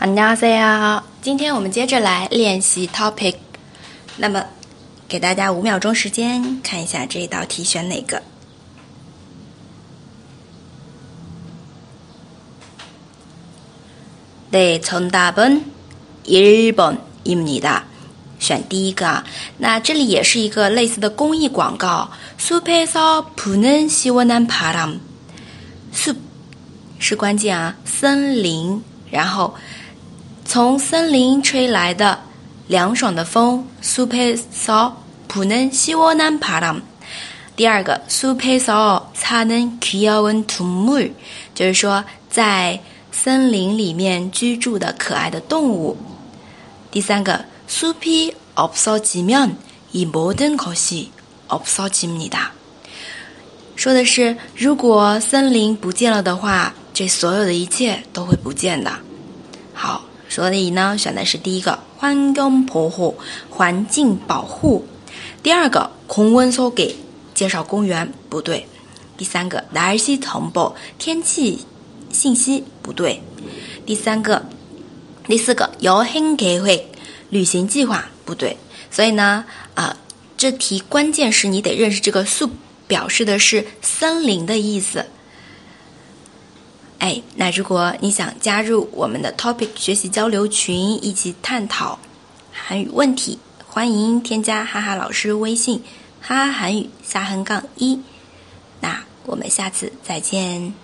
안녕하세요。今天我们接着来练习 topic。那么，给大家五秒钟时间，看一下这一道题选哪个。对，정답은1번입니다选第一个啊。那这里也是一个类似的公益广告。숲에서부는시원한바 람。 숲是关键啊，森林，然后 从森林吹来的凉爽的风。숲에서부는시원한바 람。 第二个，숲에서사는귀여운동물， 就是说在。森林里面居住的可爱的动物。第三个，숲이없어지면이모든것이없어집니다说的是，如果森林不见了的话，这所有的一切都会不见的。好， 所以呢，选的是第一个，环境保护，环境保护。第二个，공원소 개， 介绍公园，不对。第三个，날씨정 보， 天气。信息不对，第三个、第四个有很给会旅行计划不对，所以呢，啊，这题关键是你得认识这个树表示的是森林的意思。 哎，那如果你想加入我们的 Topic 学习交流群，一起探讨韩语问题，欢迎添加哈哈老师微信哈哈韩语下横杠一。那我们下次再见。